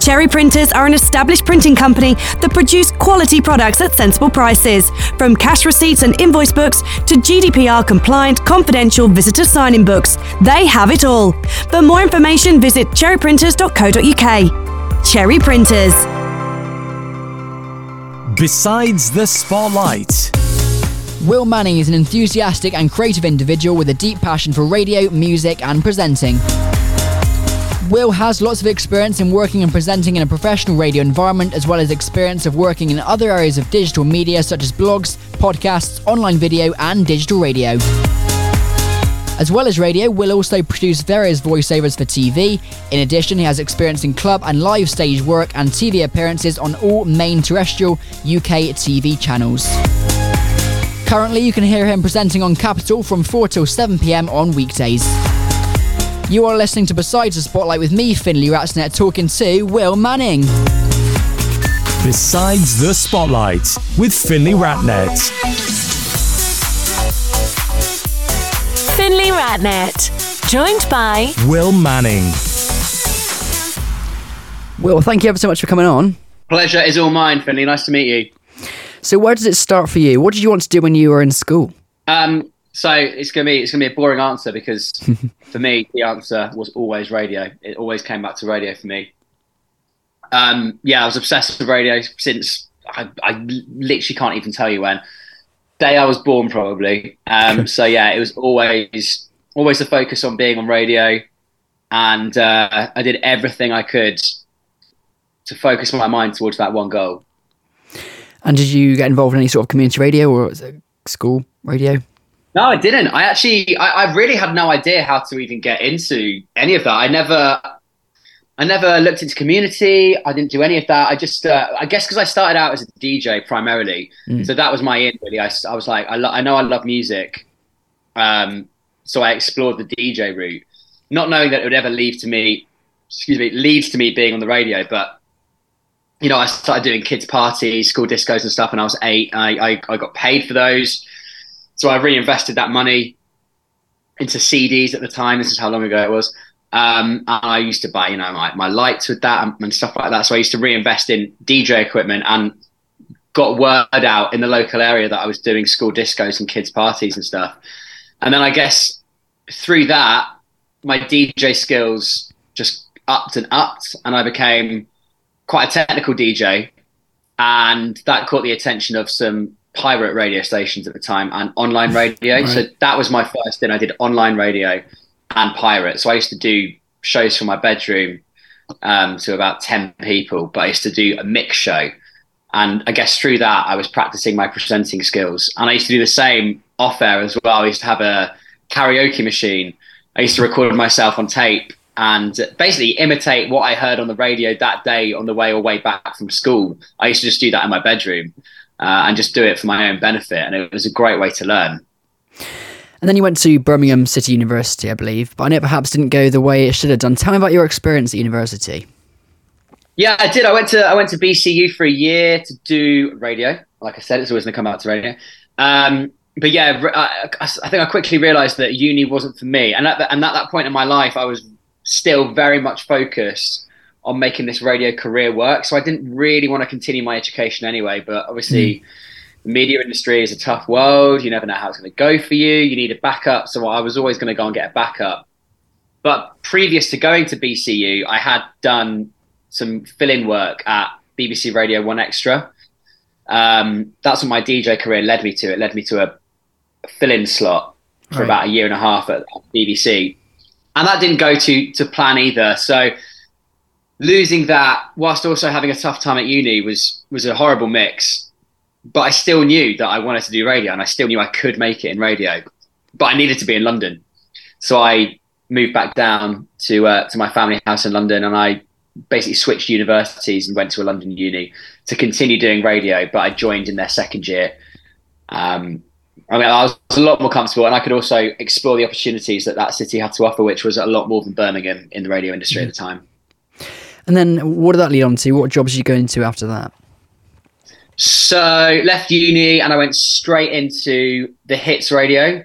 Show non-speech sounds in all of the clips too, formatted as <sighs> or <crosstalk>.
Cherry Printers are an established printing company that produce quality products at sensible prices, from cash receipts and invoice books to GDPR compliant confidential visitor sign-in books. They have it all. For more information, visit cherryprinters.co.uk. Cherry Printers. Besides the spotlight. Will Manning is an enthusiastic and creative individual with a deep passion for radio, music, and presenting. Will has lots of experience in working and presenting in a professional radio environment, as well as experience of working in other areas of digital media such as blogs, podcasts, online video, and digital radio. As well as radio, Will also produce various voiceovers for TV. In addition, he has experience in club and live stage work and TV appearances on all main terrestrial UK TV channels. Currently, you can hear him presenting on Capital from 4 till 7 pm on weekdays. You are listening to Besides the Spotlight with me, Finley Ratsnet, talking to Will Manning. Besides the Spotlight with Finley Ratnet. Finley Ratnet, joined by Will Manning. Will, thank you ever so much for coming on. Pleasure is all mine, Finley. Nice to meet you. So, where does it start for you? What did you want to do when you were in school? Um, so it's gonna be it's gonna be a boring answer because <laughs> for me the answer was always radio. It always came back to radio for me. Um, yeah, I was obsessed with radio since I, I literally can't even tell you when. Day I was born, probably. Um, <laughs> so yeah, it was always always the focus on being on radio, and uh, I did everything I could to focus my mind towards that one goal. And did you get involved in any sort of community radio or school radio? No, I didn't. I actually, I, I, really had no idea how to even get into any of that. I never, I never looked into community. I didn't do any of that. I just, uh, I guess, because I started out as a DJ primarily, mm. so that was my in. Really, I, I was like, I, lo- I know I love music, um, so I explored the DJ route, not knowing that it would ever lead to me, excuse me, leads to me being on the radio, but you know, I started doing kids' parties, school discos and stuff, and I was eight. I, I, I got paid for those. So I reinvested that money into CDs at the time. This is how long ago it was. Um, I used to buy, you know, my, my lights with that and, and, stuff like that. So I used to reinvest in DJ equipment and got word out in the local area that I was doing school discos and kids' parties and stuff. And then I guess through that, my DJ skills just upped and upped, and I became quite a technical DJ, and that caught the attention of some pirate radio stations at the time and online radio. Right. So that was my first thing. I did online radio and pirate. So I used to do shows from my bedroom um, to about 10 people, but I used to do a mix show. And I guess through that, I was practicing my presenting skills. And I used to do the same off air as well. I used to have a karaoke machine. I used to record myself on tape and basically imitate what I heard on the radio that day on the way or way back from school. I used to just do that in my bedroom uh, and just do it for my own benefit, and it was a great way to learn. And then you went to Birmingham City University, I believe, but I know it perhaps didn't go the way it should have done. Tell me about your experience at university. Yeah, I did. I went to I went to BCU for a year to do radio. Like I said, it's always going to come out to radio. Um, but yeah, I, I, think I quickly realised that uni wasn't for me, and at, and at that point in my life, I was still very much focused on making this radio career work. So I didn't really want to continue my education anyway. But obviously, mm. the media industry is a tough world. You never know how it's going to go for you. You need a backup. So I was always going to go and get a backup. But previous to going to BCU, I had done some fill-in work at BBC Radio One Extra. Um, that's what my DJ career led me to. It led me to a fill-in slot for right. about a year and a half at BBC and that didn't go to to plan either. So losing that whilst also having a tough time at uni was was a horrible mix. But I still knew that I wanted to do radio, and I still knew I could make it in radio. But I needed to be in London, so I moved back down to uh, to my family house in London, and I basically switched universities and went to a London uni to continue doing radio. But I joined in their second year. Um, I mean, I was a lot more comfortable, and I could also explore the opportunities that that city had to offer, which was a lot more than Birmingham in the radio industry mm. at the time. And then, what did that lead on to? What jobs did you go into after that? So, left uni, and I went straight into the hits radio,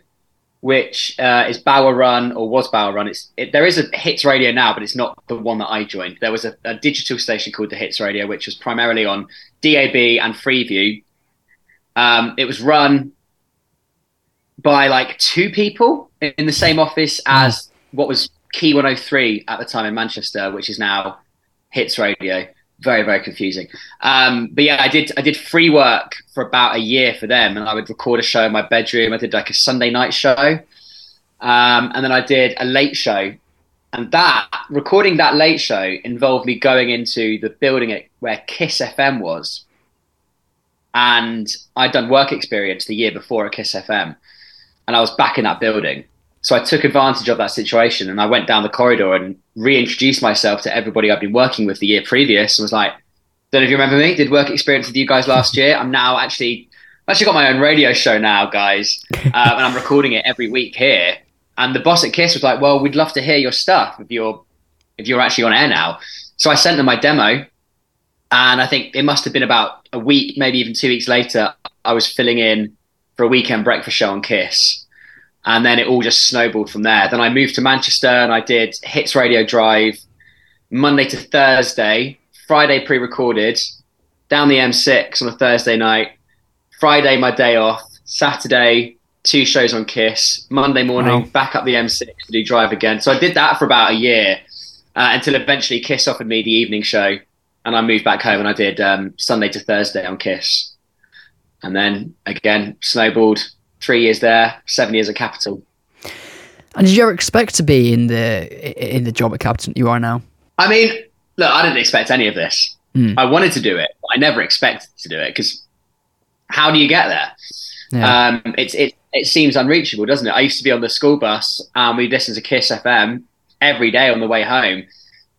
which uh, is Bauer Run or was Bauer Run. It's it, there is a Hits Radio now, but it's not the one that I joined. There was a, a digital station called the Hits Radio, which was primarily on DAB and Freeview. Um, it was run by like two people in the same office as what was Key 103 at the time in Manchester, which is now Hits Radio. Very very confusing. Um, but yeah, I did I did free work for about a year for them, and I would record a show in my bedroom. I did like a Sunday night show, um, and then I did a late show. And that recording that late show involved me going into the building at, where Kiss FM was, and I'd done work experience the year before at Kiss FM, and I was back in that building. So I took advantage of that situation and I went down the corridor and reintroduced myself to everybody I've been working with the year previous and was like, don't know if you remember me, did work experience with you guys last year. I'm now actually, I've actually got my own radio show now, guys, uh, <laughs> and I'm recording it every week here. And the boss at Kiss was like, well, we'd love to hear your stuff if you're, if you're actually on air now. So I sent them my demo and I think it must have been about a week, maybe even two weeks later, I was filling in for a weekend breakfast show on Kiss and then it all just snowballed from there. Then I moved to Manchester and I did Hits Radio Drive Monday to Thursday, Friday pre-recorded, down the M6 on a Thursday night, Friday my day off, Saturday two shows on Kiss, Monday morning wow. back up the M6 to do Drive again. So I did that for about a year uh, until eventually Kiss offered me the evening show, and I moved back home and I did um, Sunday to Thursday on Kiss, and then again snowballed three years there, seven years at Capital. And did you ever expect to be in the in the job at Capital you are now? I mean, look, I didn't expect any of this. Mm. I wanted to do it, but I never expected to do it because how do you get there? Yeah. Um, it's it it seems unreachable, doesn't it? I used to be on the school bus and we'd listen to Kiss FM every day on the way home,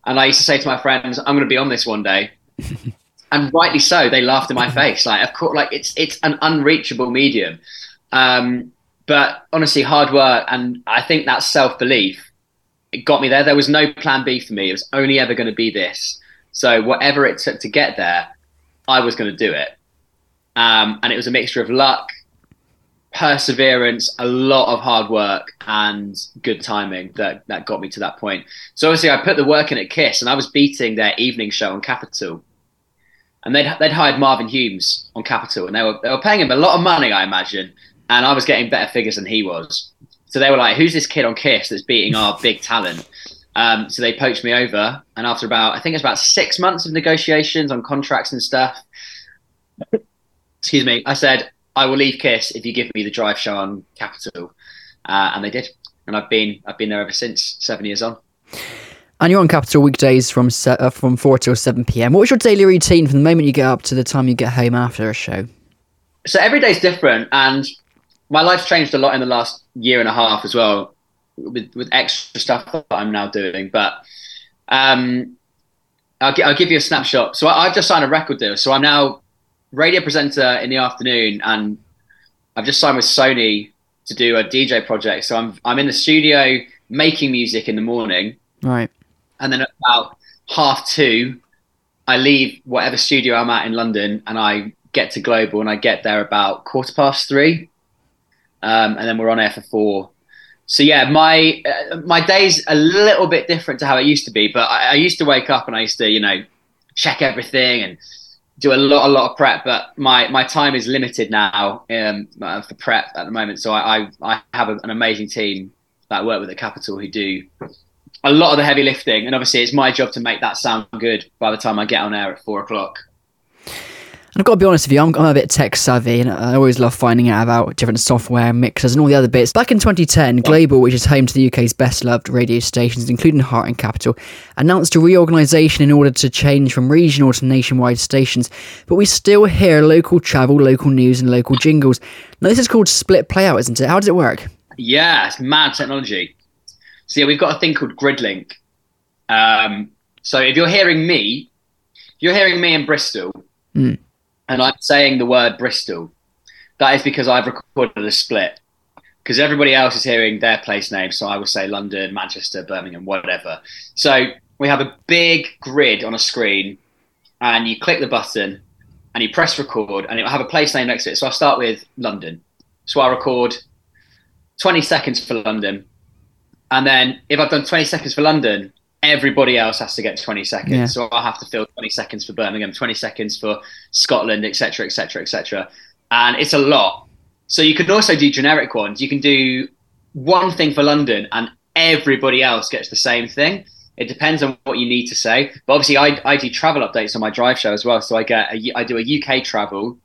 and I used to say to my friends, "I'm going to be on this one day." <laughs> and rightly so, they laughed in my face. Like, of course, like it's it's an unreachable medium. Um, but honestly, hard work and I think that self belief it got me there. There was no plan B for me. It was only ever going to be this. So whatever it took to get there, I was going to do it. Um, and it was a mixture of luck, perseverance, a lot of hard work, and good timing that that got me to that point. So obviously, I put the work in at Kiss, and I was beating their evening show on Capital and they'd they'd hired Marvin Humes on Capital, and they were they were paying him a lot of money, I imagine, and I was getting better figures than he was. So they were like, "Who's this kid on Kiss that's beating our <laughs> big talent?" Um, so they poached me over, and after about I think it's about six months of negotiations on contracts and stuff. excuse me, I said I will leave Kiss if you give me the drive show on Capital, uh, and they did, and I've been I've been there ever since, seven years on. And you're on Capital weekdays from se- uh, from four till seven p.m. What's your daily routine from the moment you get up to the time you get home after a show? So every day's different, and my life's changed a lot in the last year and a half as well, with with extra stuff that I'm now doing. But um, I'll, I'll give you a snapshot. So I, I've just signed a record deal. So I'm now radio presenter in the afternoon, and I've just signed with Sony to do a DJ project. So I'm I'm in the studio making music in the morning. Right. And then about half two, I leave whatever studio I'm at in London, and I get to Global, and I get there about quarter past three um, and then we're on air for four. So yeah, my uh, my day's a little bit different to how it used to be. But I, I, used to wake up and I used to you know check everything and do a lot a lot of prep. But my my time is limited now um, uh, for prep at the moment. So I I, I have a, an amazing team that I work with at Capital who do a lot of the heavy lifting, and obviously it's my job to make that sound good by the time I get on air at four o'clock. I've got to be honest with you, I'm, I'm, a bit tech savvy and I always love finding out about different software, mixers, and all the other bits. Back in 2010, Global, which is home to the UK's best loved radio stations, including Heart and Capital, announced a reorganisation in order to change from regional to nationwide stations. But we still hear local travel, local news, and local jingles. Now, this is called split playout, isn't it? How does it work? Yeah, it's mad technology. So, yeah, we've got a thing called GridLink. Um, so, if you're hearing me, if you're hearing me in Bristol, mm and I'm saying the word Bristol, that is because I've recorded a split. Because everybody else is hearing their place name, so I will say London, Manchester, Birmingham, whatever. So we have a big grid on a screen, and you click the button, and you press record, and it will have a place name next to it. So I'll start with London. So I record 20 seconds for London. And then if I've done 20 seconds for London, everybody else has to get 20 seconds. Yeah. So I'll have to fill 20 seconds for Birmingham, 20 seconds for Scotland, etc., etc., etc. And it's a lot. So you can also do generic ones. You can do one thing for London and everybody else gets the same thing. It depends on what you need to say. But obviously, I, I do travel updates on my drive show as well. So I get a, I do a UK travel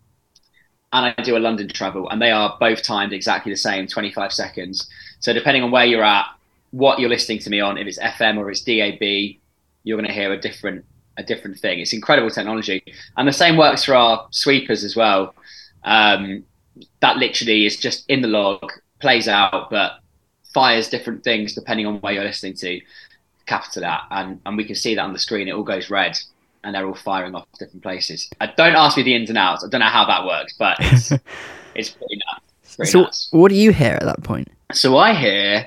and I do a London travel, and they are both timed exactly the same, 25 seconds. So depending on where you're at, what you're listening to me on, if it's FM or it's DAB, you're going to hear a different a different thing. It's incredible technology, and the same works for our sweepers as well. Um, that literally is just in the log, plays out, but fires different things depending on where you're listening to. Capital that, and and we can see that on the screen. It all goes red, and they're all firing off different places. Uh, don't ask me the ins and outs. I don't know how that works, but it's <laughs> it's pretty nuts. Pretty So, nuts. what do you hear at that point? So I hear,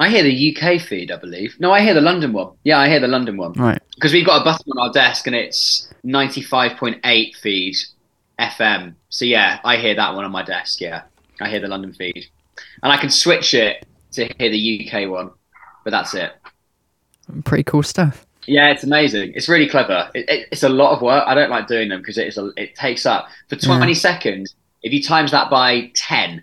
I hear the UK feed, I believe. No, I hear the London one. Yeah, I hear the London one Right. because we've got a button on our desk and it's ninety-five point eight feed FM. So yeah, I hear that one on my desk. Yeah, I hear the London feed, and I can switch it to hear the UK one, but that's it. Pretty cool stuff. Yeah, it's amazing. It's really clever. It, it, it's a lot of work. I don't like doing them because it is a, it takes up for 20 Yeah. seconds. If you times that by 10,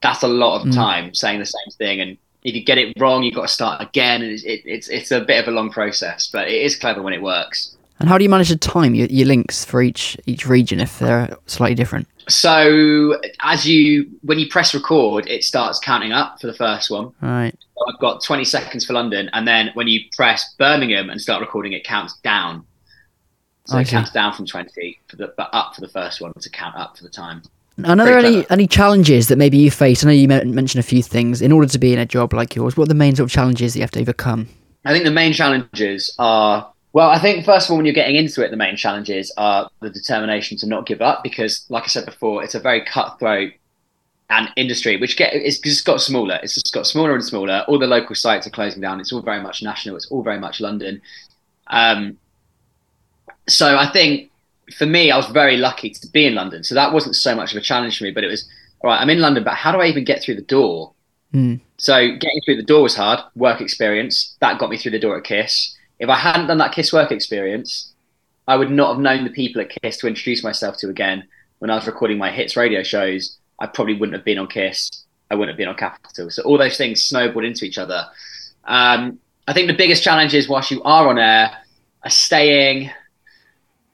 that's a lot of Mm. time saying the same thing. And if you get it wrong, you've got to start again. And it's, it, it's it's a bit of a long process, but it is clever when it works. And how do you manage to time your, your links for each each region if they're slightly different? So as you when you press record, it starts counting up for the first one. Right. So I've got 20 seconds for London, and then when you press Birmingham and start recording, it counts down. So I it counts down from 20, for the, but up for the first one to count up for the time. And are there any, any challenges that maybe you face? I know you mentioned a few things. In order to be in a job like yours, what are the main sort of challenges that you have to overcome? I think the main challenges are well, I think first of all, when you're getting into it, the main challenges are the determination to not give up because, like I said before, it's a very cutthroat and industry which get it's just got smaller. It's just got smaller and smaller. All the local sites are closing down. It's all very much national. It's all very much London. Um, so I think for me, I was very lucky to be in London. So that wasn't so much of a challenge for me. But it was all right. I'm in London, but how do I even get through the door? Hmm. So getting through the door was hard. Work experience that got me through the door at Kiss. If I hadn't done that Kiss work experience, I would not have known the people at Kiss to introduce myself to again. When I was recording my hits radio shows, I probably wouldn't have been on Kiss. I wouldn't have been on Capital. So all those things snowballed into each other. Um, I think the biggest challenge is whilst you are on air, are staying,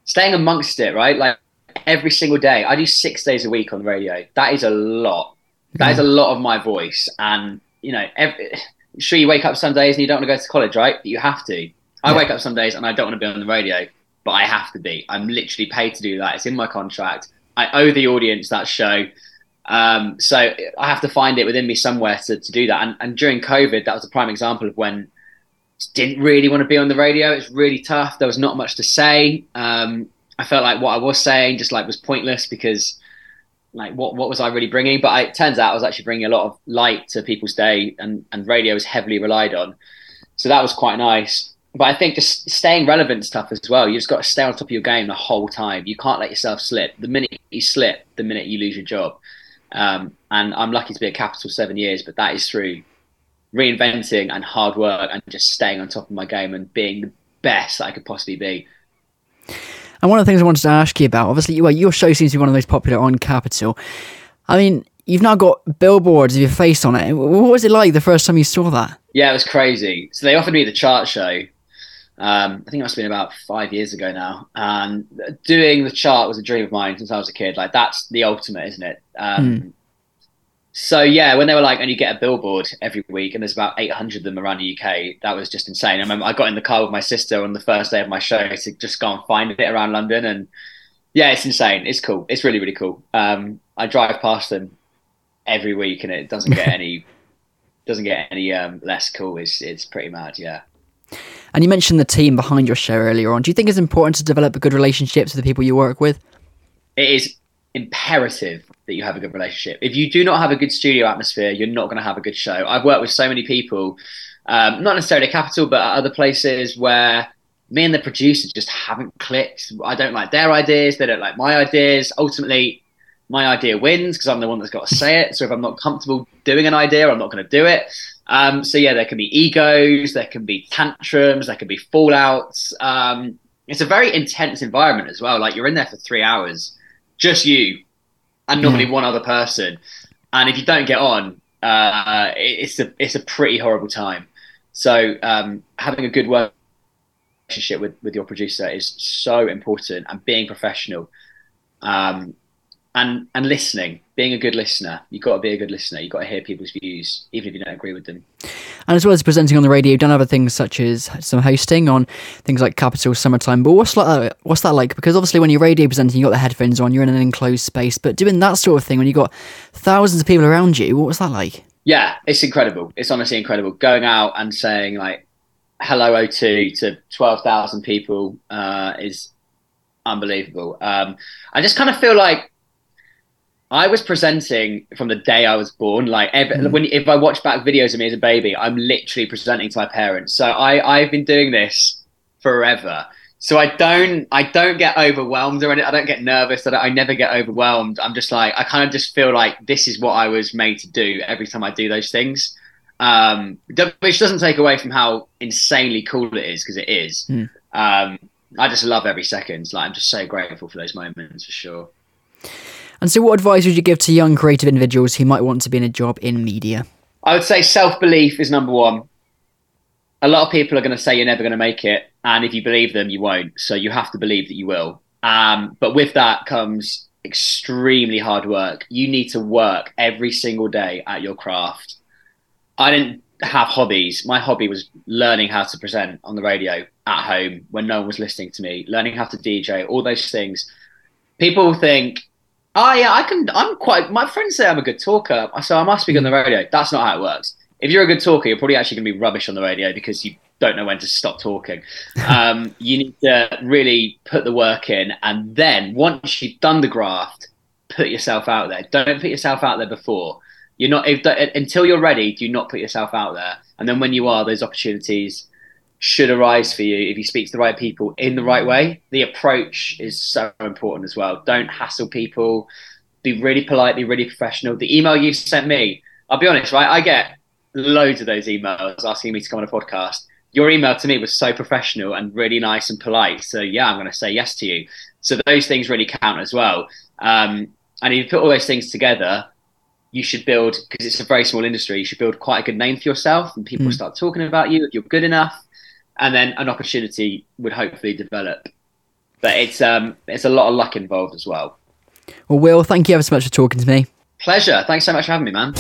staying amongst it. Right, like every single day. I do six days a week on the radio. That is a lot. That is a lot of my voice. And you know, every, <sighs> sure you wake up some days and you don't want to go to college, right? But you have to. I Yeah. wake up some days and I don't want to be on the radio, but I have to be. I'm literally paid to do that. It's in my contract. I owe the audience that show. Um, so I have to find it within me somewhere to, to do that. And, and during COVID, that was a prime example of when didn't really want to be on the radio. It's really tough. There was not much to say. Um, I felt like what I was saying just like was pointless because like what what was I really bringing? But I, it turns out I was actually bringing a lot of light to people's day, and and radio is heavily relied on. So that was quite nice. But I think just staying relevant stuff as well. You just got to stay on top of your game the whole time. You can't let yourself slip. The minute you slip, the minute you lose your job. Um, and I'm lucky to be at Capital seven years, but that is through reinventing and hard work and just staying on top of my game and being the best that I could possibly be. And one of the things I wanted to ask you about, obviously, well, your show seems to be one of the most popular on Capital. I mean, you've now got billboards of your face on it. What was it like the first time you saw that? Yeah, it was crazy. So they offered me the chart show. Um, I think it must have been about five years ago now. And doing the chart was a dream of mine since I was a kid. Like that's the ultimate, isn't it? Um, So yeah, when they were like, and you get a billboard every week, and there's about 800 of them around the UK, that was just insane. I remember I got in the car with my sister on the first day of my show to just go and find it around London, and yeah, it's insane. It's cool. It's really really cool. Um, I drive past them every week, and it doesn't get <laughs> any doesn't get any um, less cool. It's it's pretty mad. Yeah. And you mentioned the team behind your show earlier on. Do you think it's important to develop a good relationships with the people you work with? it is imperative that you have a good relationship. If you do not have a good studio atmosphere, you're not going to have a good show. I've worked with so many people, um, not necessarily Capital, but other places where me and the producer just haven't clicked. I don't like their ideas. They don't like my ideas. Ultimately, my idea wins because I'm the one that's got to say it. So if I'm not comfortable doing an idea, I'm not going to do it. Um, so yeah, there can be egos, there can be tantrums, there can be fallouts. Um, it's a very intense environment as well. Like you're in there for three hours, just you, and normally one other person. And if you don't get on, uh, it's a it's a pretty horrible time. So um, having a good relationship with with your producer is so important, and being professional. Um, and and listening, being a good listener. You've got to be a good listener. You've got to hear people's views, even if you don't agree with them. And as well as presenting on the radio, you've done other things such as some hosting on things like Capital Summertime. But what's like what's that like? Because obviously, when you're radio presenting, you've got the headphones on, you're in an enclosed space. But doing that sort of thing when you've got thousands of people around you, what was that like? Yeah, it's incredible. It's honestly incredible. Going out and saying like "Hello O2" to twelve thousand people uh, is unbelievable. Um, I just kind of feel like I was presenting from the day I was born. Like mm. when if I watch back videos of me as a baby, I'm literally presenting to my parents. So I I've been doing this forever. So I don't I don't get overwhelmed or anything. I don't get nervous. I, don't, I never get overwhelmed. I'm just like I kind of just feel like this is what I was made to do every time I do those things. Um, which doesn't take away from how insanely cool it is because it is. Mm. Um, I just love every second. Like I'm just so grateful for those moments for sure. And so, what advice would you give to young creative individuals who might want to be in a job in media? I would say self belief is number one. A lot of people are going to say you're never going to make it, and if you believe them, you won't. So you have to believe that you will. Um, but with that comes extremely hard work. You need to work every single day at your craft. I didn't have hobbies. My hobby was learning how to present on the radio at home when no one was listening to me, learning how to DJ, all those things. People think Oh yeah, I can. I'm quite. My friends say I'm a good talker, so I must speak on the radio. That's not how it works. If you're a good talker, you're probably actually going to be rubbish on the radio because you don't know when to stop talking. <laughs> Um, you need to really put the work in, and then once you've done the graft, put yourself out there. Don't put yourself out there before. You're not if, until you're ready. Do not put yourself out there, and then when you are, those opportunities should arise for you if you speak to the right people in the right way. The approach is so important as well. Don't hassle people. Be really polite. Be really professional. The email you sent me, I'll be honest, right? I get loads of those emails asking me to come on a podcast. Your email to me was so professional and really nice and polite. So yeah, I'm going to say yes to you. So those things really count as well. Um, and if you put all those things together, you should build because it's a very small industry. You should build quite a good name for yourself, and people mm. start talking about you if you're good enough and then an opportunity would hopefully develop. But it's um, it's a lot of luck involved as well. Well, Will, thank you ever so much for talking to me. Pleasure. Thanks so much for having me, man.